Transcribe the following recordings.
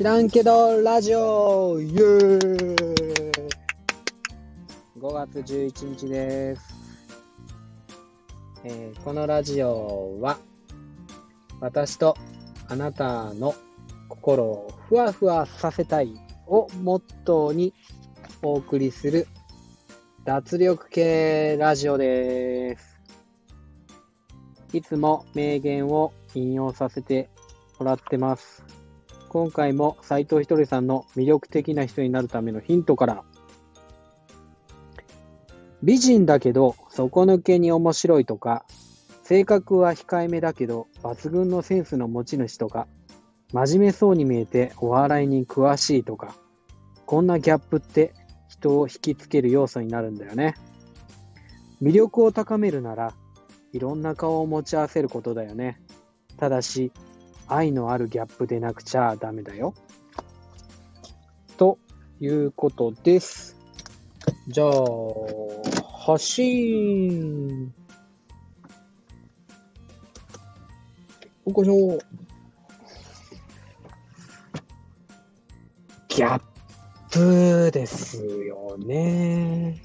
知らんけどラジオイエーイ !5 月11日です、えーこのラジオは私とあなたの心をふわふわさせたいをモットーにお送りする脱力系ラジオです。いつも名言を引用させてもらってます。今回も斉藤ひとりさんの魅力的な人になるためのヒントから。美人だけど底抜けに面白いとか、性格は控えめだけど抜群のセンスの持ち主とか、真面目そうに見えてお笑いに詳しいとか、こんなギャップって人を引きつける要素になるんだよね。魅力を高めるなら、いろんな顔を持ち合わせることだよね。ただし、愛のあるギャップでなくちゃダメだよ。ということです。じゃあ、発信。よこしょ。ギャップですよね。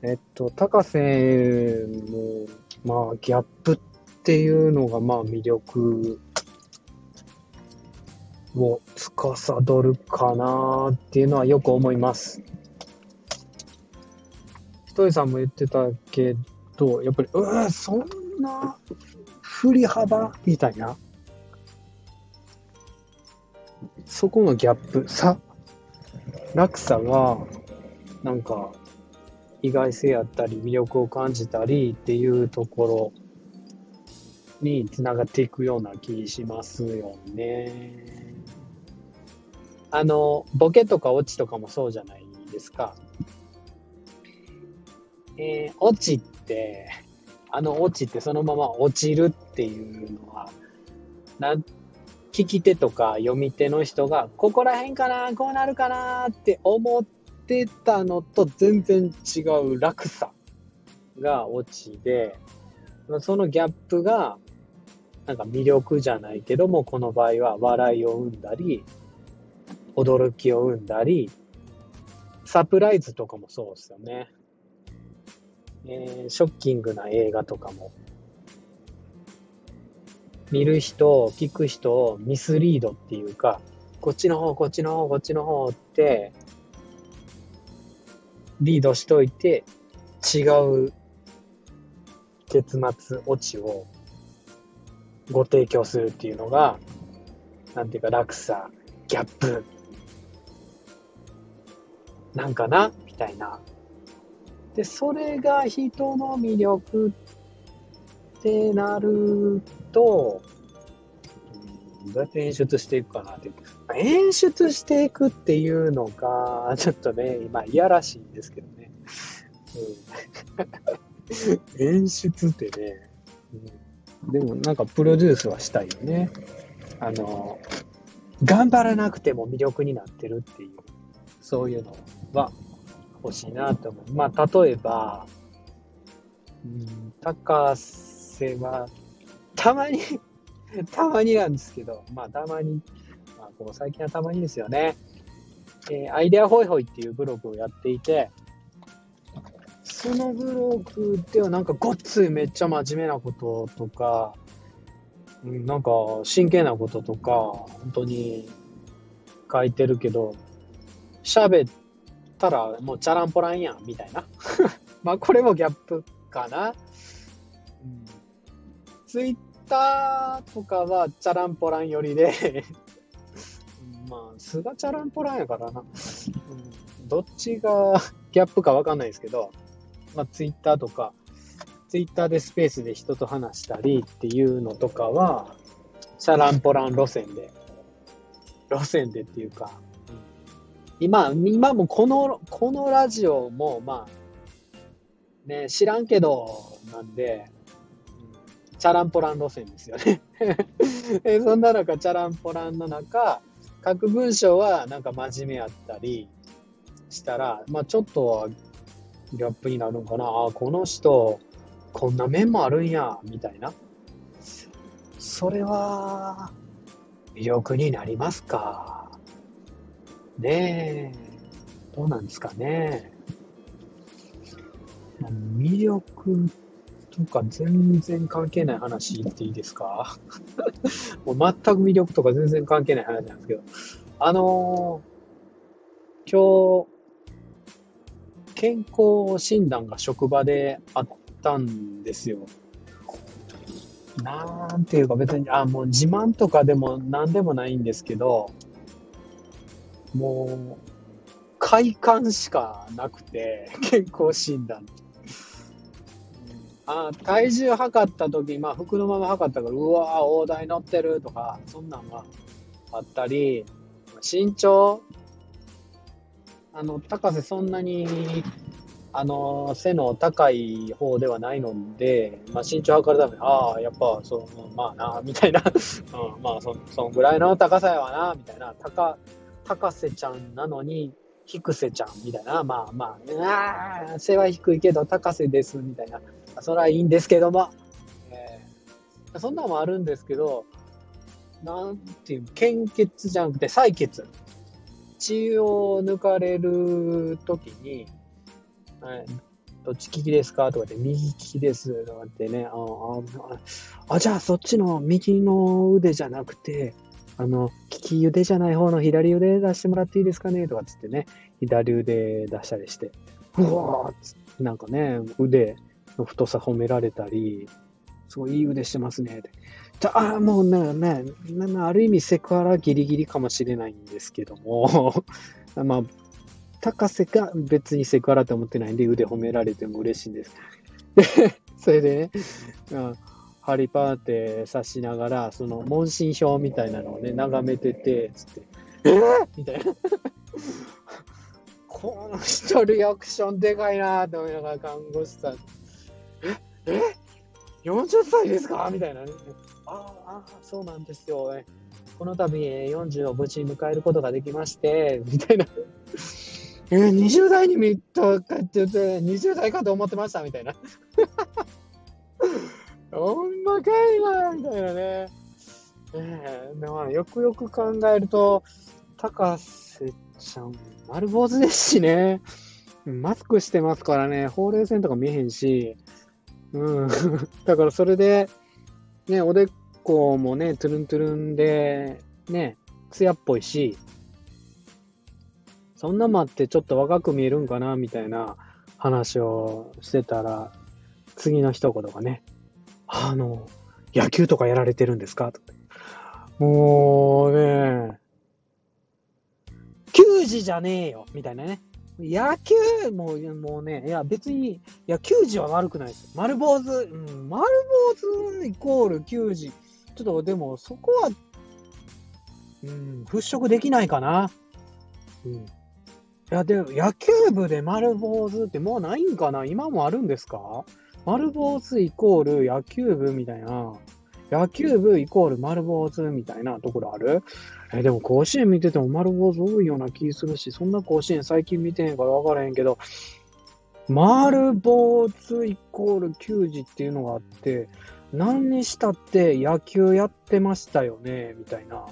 えっと、高瀬も、まあ、ギャップってていうのが、まあ、魅力を司るかなっていうのはよく思います。ひとりさんも言ってたけど、やっぱり、うわ、そんな振り幅みたいな。そこのギャップ、差、落差が、なんか、意外性やったり、魅力を感じたりっていうところにつながっていくような気しますよね。あの、ボケとかオチとかもそうじゃないですか。えー、オチって、あのオチってそのまま落ちるっていうのは、な聞き手とか読み手の人が、ここら辺かな、こうなるかなって思ってたのと全然違う落差がオチで、そのギャップが、なんか魅力じゃないけども、この場合は笑いを生んだり、驚きを生んだり、サプライズとかもそうですよね。えーショッキングな映画とかも。見る人、聞く人をミスリードっていうか、こっちの方、こっちの方、こっちの方って、リードしといて、違う結末、オチをご提供するっていうのが、なんていうか、落差、ギャップ、なんかなみたいな。で、それが人の魅力ってなると、どうやって演出していくかなって。演出していくっていうのが、ちょっとね、今、いやらしいんですけどね。うん、演出ってね、でもなんかプロデュースはしたいよね。あの、頑張らなくても魅力になってるっていう、そういうのは欲しいなと思う。まあ、例えば、うん、高瀬は、たまに、たまになんですけど、まあ、たまに、まあ、こう最近はたまにですよね。えーアイデアホイホイっていうブログをやっていて、そのブログではなんかごっついめっちゃ真面目なこととか、うんなんか真剣なこととか、本当に書いてるけど、喋ったらもうチャランポランやん、みたいな。まあこれもギャップかな。ツイッターとかはチャランポラン寄りで、まあ、素がチャランポランやからな。どっちがギャップかわかんないですけど、まあツイッターとか、ツイッターでスペースで人と話したりっていうのとかは、チャランポラン路線で、路線でっていうか、今、今もこの、このラジオも、まあ、ね、知らんけど、なんで、チャランポラン路線ですよね。えそんな中、チャランポランの中、書く文章はなんか真面目やったりしたら、まあちょっとはギャップになるのかな。あこの人、こんな面もあるんや、みたいな。それは、魅力になりますかねえ、どうなんですかね。魅力とか全然関係ない話言っていいですか もう全く魅力とか全然関係ない話なんですけど、あのー、今日、健康診断が職場であったんですよ。なんていうか別に、あ、もう自慢とかでも何でもないんですけど、もう、快感しかなくて、健康診断。あ体重測った時、まあ服のまま測ったから、うわ大台乗ってるとか、そんなんがあったり、身長あの、高瀬そんなにあの、背の高い方ではないので、まあ、身長測るために、ああ、やっぱ、そう、まあな、みたいな、うん、まあそ、そんぐらいの高さやわな、みたいな、高、高瀬ちゃんなのに、低瀬ちゃん、みたいな、まあまあ、あ背は低いけど高瀬です、みたいな、それはいいんですけども、えー、そんなのもあるんですけど、なんていう、献血じゃなくて採血。血を抜かれるときに、はい。どっち利きですか？とかって、右利きですとかってね、ああ、じゃあそっちの右の腕じゃなくて、あの、利き腕じゃない方の左腕出してもらっていいですかね？とかつってね、左腕出したりして、うわーつなんかね、腕の太さ褒められたり、すごいいい腕してますね。じゃあ、もうね、ね、ある意味セクハラギリギリかもしれないんですけども、まあ、高瀬が別にセクハラって思ってないんで腕褒められても嬉しいんです。で、それでね、うん、ハリパーって刺しながら、その問診票みたいなのをね、眺めてて、つって、えー、みたいな。この人リアクションでかいなって思いながら看護師さん、え？え ?40 歳ですか？みたいなね。ああ、そうなんですよ。この度40を無事迎えることができまして、みたいな。えー、20代に見たかって言って、20代かと思ってましたみたいな。ほんまかいなみたいなね。えー、でもよくよく考えると、高瀬ちゃん、丸坊主ですしね。マスクしてますからね、ほうれい線とか見えへんし、うん。だからそれで、ね、おでこもね、トゥルントゥルンで、ね、艶っぽいし、そんなもあってちょっと若く見えるんかなみたいな話をしてたら、次の一言がね、あの、野球とかやられてるんですか？ともうね、球児じゃねえよみたいなね。野球もう、もうね、いや別に、いや、球児は悪くないです丸坊主、うん、丸坊主イコール球児。ちょっとでもそこは、うん、払拭できないかな。うん。いや、でも、野球部で丸坊主ってもうないんかな？今もあるんですか？丸坊主イコール野球部みたいな。野球部イコール丸坊主みたいなところある？え、でも甲子園見てても丸坊主多いような気するし、そんな甲子園最近見てへんから分からへんけど、丸坊主イコール球児っていうのがあって、何にしたって野球やってましたよね、みたいな。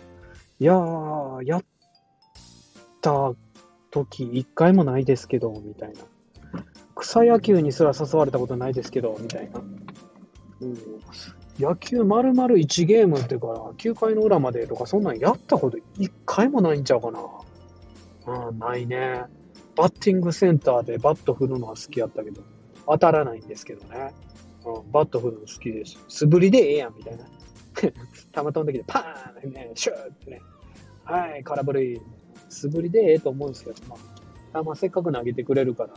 いやー、やった時一回もないですけど、みたいな。草野球にすら誘われたことないですけど、みたいな。うん、野球丸々1ゲームってから、9回の裏までとか、そんなんやったこと一回もないんちゃうかな。うん、ないね。バッティングセンターでバット振るのは好きやったけど、当たらないんですけどね。バット振るの好きです。素振りでええやん、みたいな。球飛んできて、パーンね、シューってね。はい、空振り。素振りでええと思うんですけど、まあ、まあ、せっかく投げてくれるから、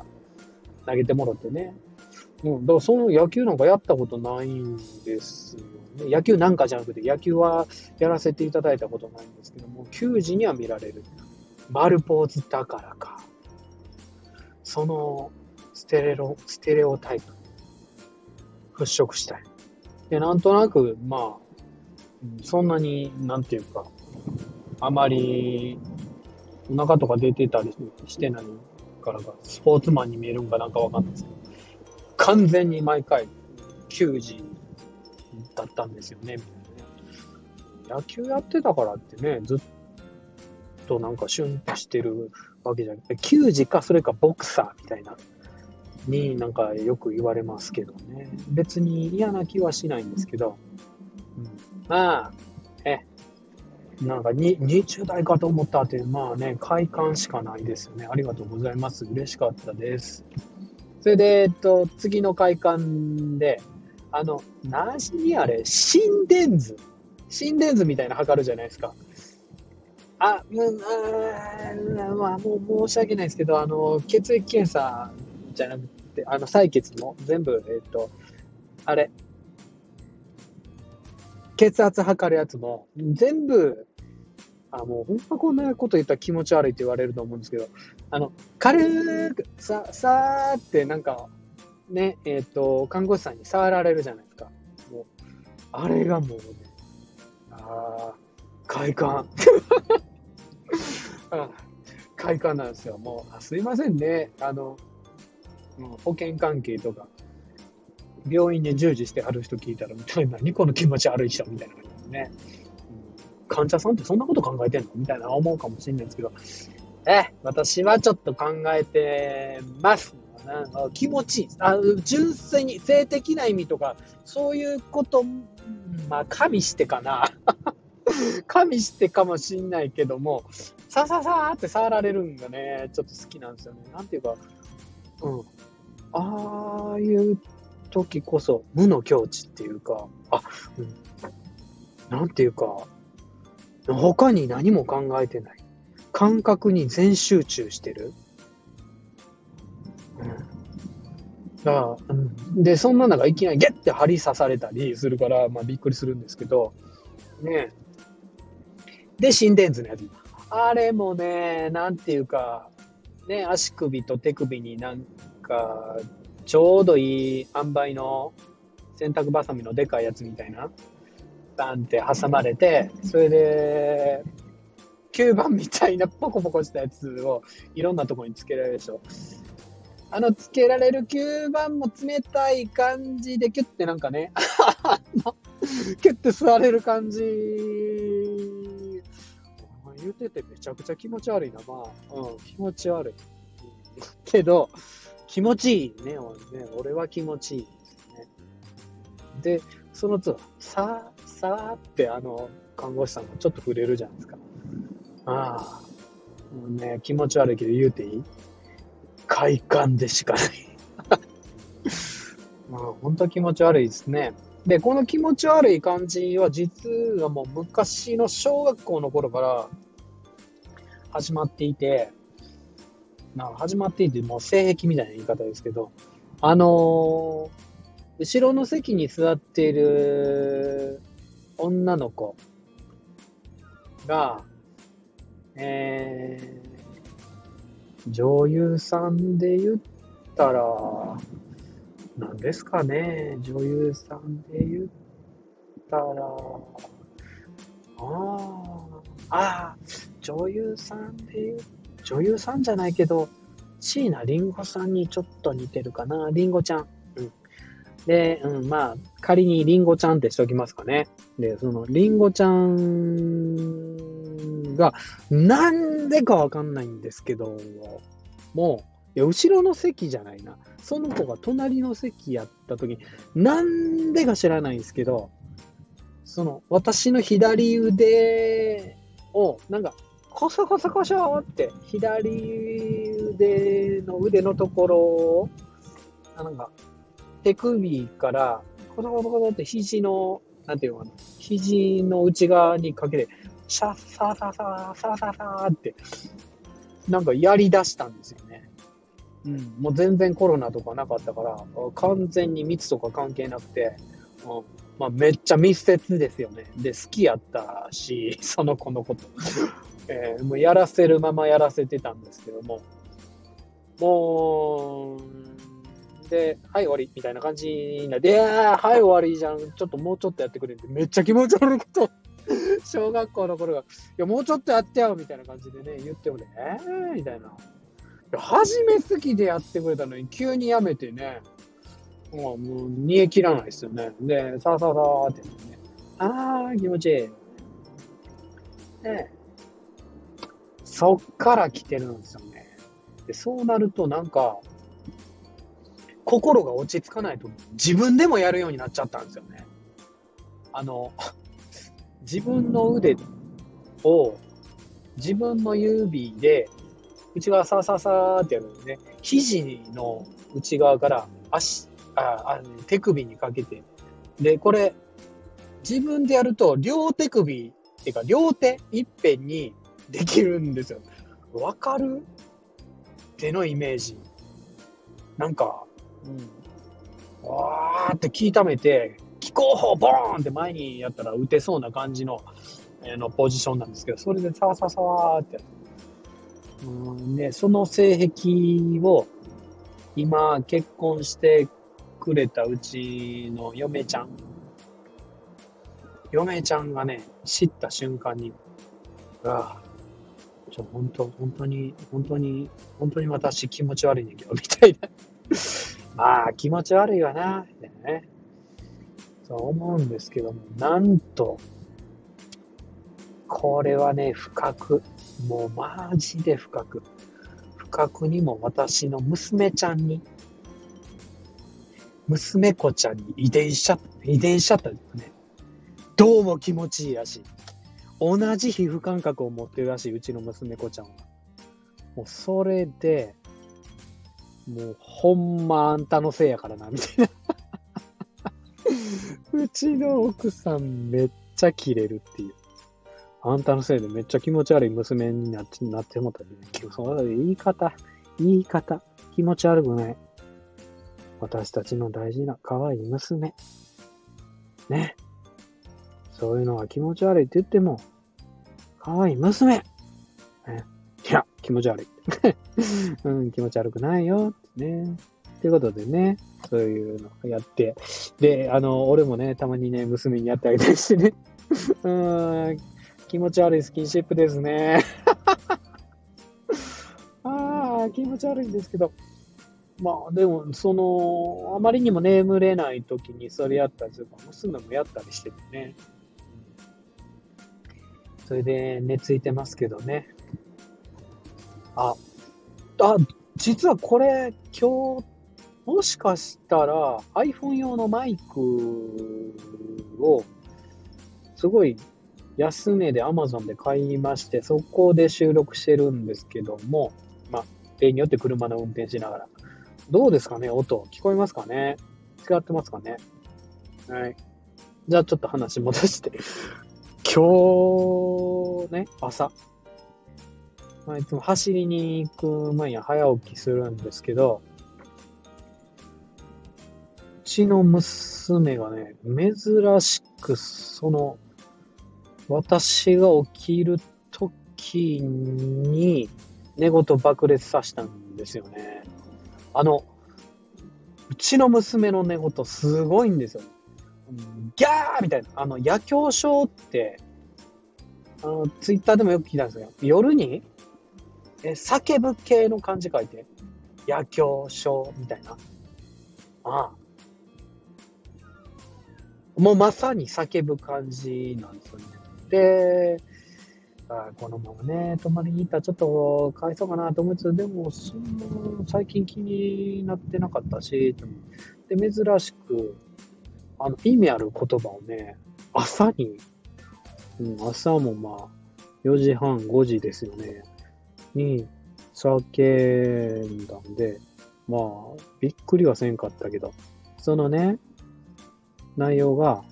投げてもらってね。うん、だからその野球なんかやったことないんですよね。野球なんかじゃなくて、野球はやらせていただいたことないんですけども、球児には見られる。丸ポーズだからか。そのステレオ、ステレオタイプ、払拭したい。で、なんとなく、まあ、そんなに、なんていうか、あまりお腹とか出てたりしてないからか、スポーツマンに見えるんかなんかわかんないですけど、完全に毎回、球児だったんですよね、みたいなね。野球やってたからってね、ずっとなんかシュンとしてるわけじゃなくて、球児か、それかボクサーみたいな、になんかよく言われますけどね。別に嫌な気はしないんですけど、うん、まあ、え、なんかに20代かと思ったって、まあね、快感しかないですよね。ありがとうございます。嬉しかったです。それで、えっと、次の快感で、あの、何あれ、心電図。心電図みたいな測るじゃないですか。あ、うん、あまあ、もう申し訳ないですけど、あの、血液検査じゃなくて、あの、採血も全部、えっと、あれ、血圧測るやつも、全部、あ、もうほんまこんなこと言ったら気持ち悪いって言われると思うんですけど、あの、軽く、さ、さーってなんか、ね、えっ、ー、と、看護師さんに触られるじゃないですか。もう、あれがもうね、ああ、快感。快感なんですよ。もう、すいませんね。あの、保険関係とか、病院で従事してはる人聞いたら、何この気持ち悪い人みたいな感じでね。患者さんってそんなこと考えてんの？みたいな思うかもしれないですけど、え、私はちょっと考えてます。気持ちいい。あ純粋に性的な意味とか、そういうこと、まあ、加味してかな。加味してかもしんないけども、さささーって触られるんがね、ちょっと好きなんですよね。なんていうか、うん。ああいう時こそ無の境地っていうか、あ、うん。なんていうか、他に何も考えてない。感覚に全集中してる。だうん、で、そんな中いきなりゲッて針刺されたりするから、まあびっくりするんですけど、ねで、心電図のやつ。あれもね、なんていうか、ね、足首と手首になんか、ちょうどいい塩梅の洗濯バサミのでかいやつみたいな、バンって挟まれて、それで、吸盤みたいなポコポコしたやつをいろんなとこにつけられるでしょ。あの、つけられる吸盤も冷たい感じで、キュッてなんかね、キュッて座れる感じ。言うててめちゃくちゃ気持ち悪いな。まあ、うん、気持ち悪い。けど、気持ちいいね。俺ね俺は気持ちいいですね。で、その次、さー、さーってあの、看護師さんがちょっと触れるじゃないですか。ああ、もうね、気持ち悪いけど言うていい？快感でしかない まあ、本当気持ち悪いですね。で、この気持ち悪い感じは実はもう昔の小学校の頃から始まっていて、な始まっていて、もう性癖みたいな言い方ですけど、あのー、後ろの席に座っている女の子が、えー、女優さんで言ったら、何ですかね、女優さんで言ったら、ああ、ああ、女優さんで言う、女優さんじゃないけど、椎名林檎さんにちょっと似てるかな、林檎ちゃん。うん。で、うん、まあ、仮に林檎ちゃんってしておきますかね。で、その林檎ちゃんが、なんでかわかんないんですけど、もう、いや、後ろの席じゃないな。その子が隣の席やった時に、なんでか知らないんですけど、その、私の左腕を、なんか、コソコソコショって、左腕の腕のところを、なんか、手首から、コソコソコソって肘の、なんていうのかな、肘の内側にかけて、シャッサーサーサーサーサーサーって、なんかやり出したんですよね。うん、もう全然コロナとかなかったから、完全に密とか関係なくて、うんまあ、めっちゃ密接ですよね。で、好きやったし、その子のこと。えー、もうやらせるままやらせてたんですけども、もう、で、はい、終わり、みたいな感じになって、いやはい、終わりじゃん。ちょっともうちょっとやってくれって、めっちゃ気持ち悪いこと 小学校の頃が、いや、もうちょっとやってよみたいな感じでね、言ってもね、えーみたいな。初め好きでやってくれたのに、急にやめてね、もう、もう煮え切らないですよね。で、さあさあさあってね、あー、気持ちいい。ね、そっから来てるんですよね。で、そうなるとなんか、心が落ち着かないと自分でもやるようになっちゃったんですよね。あの、自分の腕を自分の指で内側さーさーさーってやるんですね。肘の内側から足、ああ手首にかけて。で、これ、自分でやると両手首っていうか両手いっぺんにできるんですよ。わかる？手のイメージ。なんか、うん。わーって気ためて、気候法ボーンって前にやったら打てそうな感じの、えー、のポジションなんですけど、それでサワサワサワーってうんで、その性癖を今結婚してくれたうちの嫁ちゃん。嫁ちゃんがね、知った瞬間に、ああ、ちょ、本当本当に、本当に、本当に私気持ち悪いねんけど、みたいな。まあ、気持ち悪いわな、ね。そう思うんですけども、なんと、これはね、深く、もうマジで深く、深くにも私の娘ちゃんに、娘子ちゃんに遺伝しちゃった、遺伝しちゃったんですね。どうも気持ちいいらしい。同じ皮膚感覚を持ってるらしい、うちの娘子ちゃんは。もうそれで、もうほんまあんたのせいやからな、みたいな。うちの奥さんめっちゃキレるっていう。あんたのせいでめっちゃ気持ち悪い娘になってなってもったね。その言い方、言い方、気持ち悪くない。私たちの大事な可愛い娘。ね。そういうのは気持ち悪いって言っても、可愛い娘。いや、気持ち悪い。うん、気持ち悪くないよ。ってね。ということでね、そういうのをやって。で、あの、俺もね、たまにね、娘にやってあげたりしてね。うん、気持ち悪いスキンシップですね。ああ、気持ち悪いんですけど。まあ、でも、その、あまりにも眠れない時にそれやったりするか娘もやったりしててね。それで寝ついてますけどね。あ、あ、実はこれ、今日、もしかしたら iPhone 用のマイクを、すごい安値で Amazon で買いまして、そこで収録してるんですけども、まあ、例によって車の運転しながら。どうですかね音。聞こえますかね？違ってますかね？はい。じゃあちょっと話戻して今日ね、朝。まあ、いつも走りに行く前に早起きするんですけど、うちの娘がね、珍しくその私が起きるときに寝言爆裂させたんですよね。あの、うちの娘の寝言すごいんですよ。ギャーみたいな。あの、夜狂症って、あの、ツイッターでもよく聞いたんですよ。夜に、え、叫ぶ系の漢字書いて、夜狂症みたいな。ああ。もうまさに叫ぶ感じなんですよね。で、あこのままね、泊まりに行ったらちょっとかわいそうかなと思いつつ、でも、そんな最近気になってなかったし、で、珍しく、あの、意味ある言葉をね、朝に、うん、朝もまあ、4時半、5時ですよね、に、叫んだんで、まあ、びっくりはせんかったけど、そのね、内容が、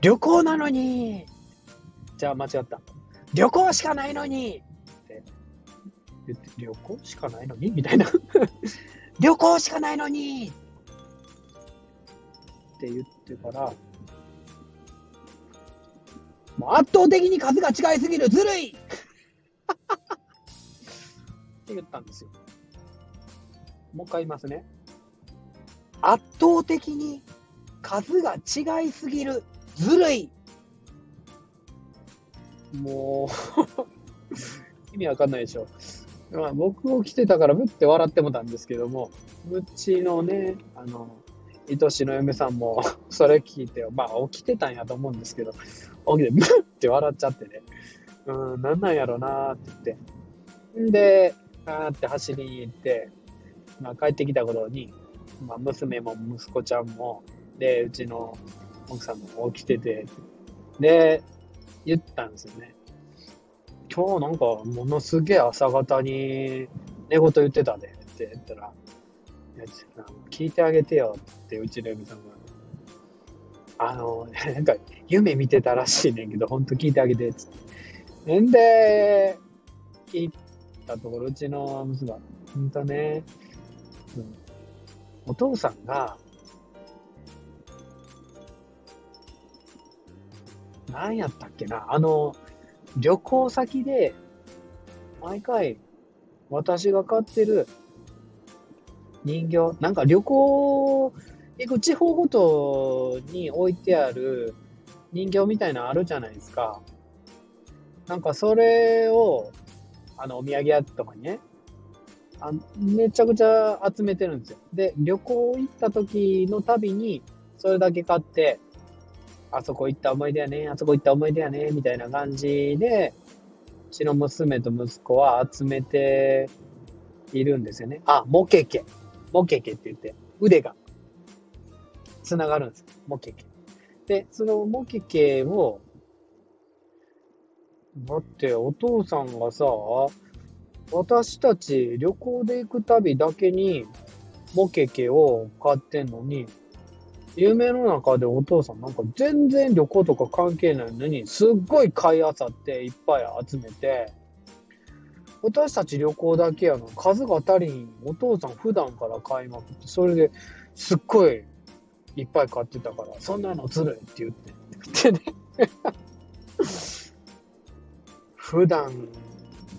旅行なのにじゃあ間違った。旅行しかないのに言って、旅行しかないのに？みたいな。旅行しかないのにって言ってから、もう圧倒的に数が違いすぎるずるいって言ったんですよ。もう一回言いますね。圧倒的に数が違いすぎるずるいもう 意味わかんないでしょ。まあ、僕を着てたから、ぶって笑ってもたんですけども、うちのね、あの、愛しの嫁さんも それ聞いて、まあ起きてたんやと思うんですけど、起きて、ムッって笑っちゃってね、うん、なんなんやろなーって言って。んで、あーって走りに行って、まあ帰ってきた頃に、まあ娘も息子ちゃんも、で、うちの奥さんも起きてて、で、言ったんですよね。今日なんかものすげえ朝方に寝言言ってたでって言ったら、聞いてあげてよってうちの嫁さんが。あの、なんか夢見てたらしいねんけど、ほんと聞いてあげてっつって。んで、聞いたところ、うちの娘は、ほんとね、うん、お父さんが、何やったっけな、あの、旅行先で、毎回、私が買ってる人形、なんか旅行行く地方ごとに置いてある人形みたいなのあるじゃないですか。なんかそれを、あの、お土産屋とかにね、あめちゃくちゃ集めてるんですよ。で、旅行行った時のたびに、それだけ買って、あそこ行った思い出やね、あそこ行った思い出やね、みたいな感じで、うちの娘と息子は集めているんですよね。あ、モケケ。モケケって言って、腕が繋がるんです。モケケ。で、そのモケケを、だってお父さんがさ、私たち旅行で行くたびだけにモケケを買ってんのに、夢の中でお父さんなんか全然旅行とか関係ないのに、すっごい買いあさっていっぱい集めて、私たち旅行だけやの数が足りん。お父さん普段から買いまくって、それですっごいいっぱい買ってたから、そんなのずるいって言って。でね 普段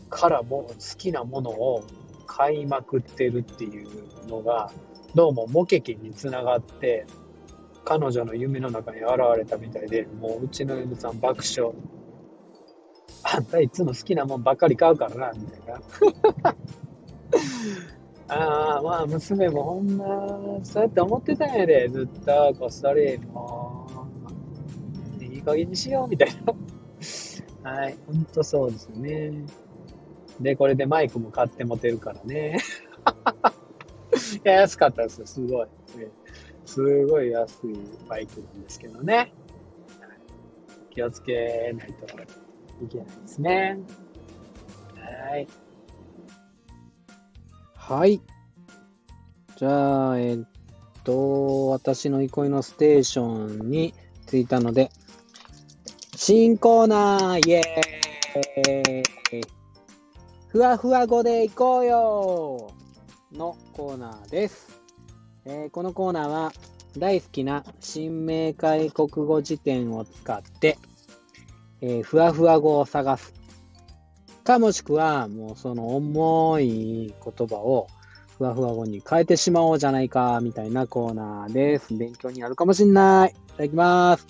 からも好きなものを買いまくってるっていうのが、どうもモケケにつながって、彼女の夢の中に現れたみたいで、もううちの M さん爆笑。あんたいつも好きなもんばっかり買うからな、みたいな。ああ、まあ娘もほんま、そうやって思ってたんやで、ずっとこっそり、もう、いい加減にしよう、みたいな。はい、ほんとそうですね。で、これでマイクも買って持てるからね。安かったですよ、すごい。すごい安いバイクなんですけどね。気をつけないといけないですね。はい。はい。じゃあ、えっと、私の憩いのステーションに着いたので、新コーナーイェーイふわふわ語で行こうよのコーナーです。えー、このコーナーは大好きな新明解国語辞典を使って、えー、ふわふわ語を探す。かもしくは、もうその重い言葉をふわふわ語に変えてしまおうじゃないか、みたいなコーナーです。勉強になるかもしんない。いただきます。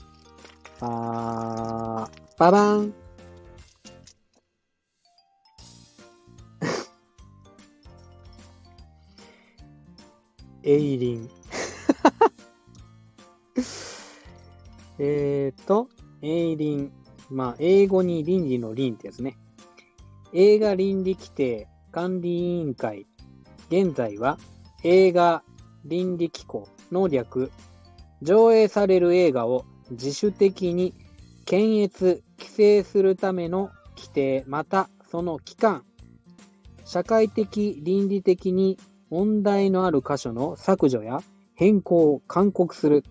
あー、ババン。エイリン。えっと、エイリン。まあ、英語に倫理の倫ってやつね。映画倫理規定管理委員会。現在は映画倫理機構の略。上映される映画を自主的に検閲、規制するための規定、またその期間。社会的、倫理的に問題のある箇所の削除や変更を勧告する。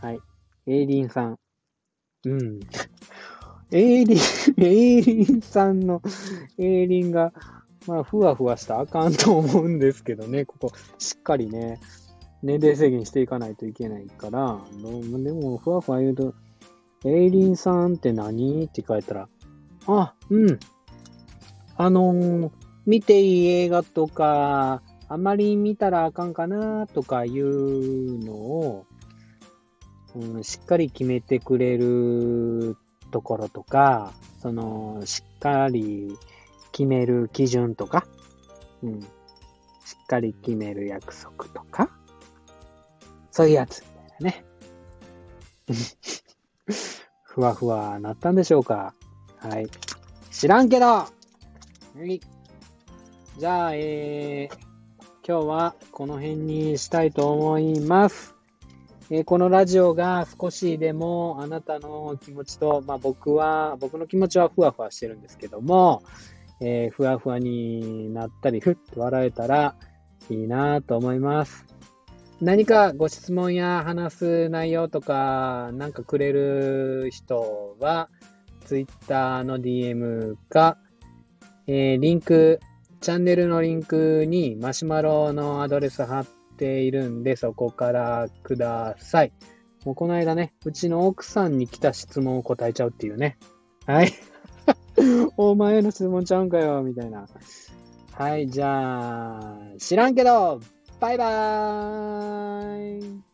はい。エイリンさん。うん。エイリン、エイリンさんの、エイリンが、まあ、ふわふわしたらあかんと思うんですけどね、ここ、しっかりね、年齢制限していかないといけないから、でも、ふわふわ言うと、エイリンさんって何？って書いたら、あ、うん。あのー、見ていい映画とか、あまり見たらあかんかなとかいうのを、うん、しっかり決めてくれるところとか、その、しっかり決める基準とか、うん、しっかり決める約束とか、そういうやつ、みたいなね。ふわふわなったんでしょうかはい。知らんけどはい。じゃあ、えー、今日はこの辺にしたいと思います。え、このラジオが少しでもあなたの気持ちと、まあ、僕は、僕の気持ちはふわふわしてるんですけども、えー、ふわふわになったり、ふっと笑えたらいいなと思います。何かご質問や話す内容とか、なんかくれる人は、Twitter の DM か、えー、リンク、チャンネルのリンクにマシュマロのアドレス貼っているんで、そこからください。もうこの間ね、うちの奥さんに来た質問を答えちゃうっていうね。はい。お前の質問ちゃうんかよ、みたいな。はい、じゃあ、知らんけど、バイバーイ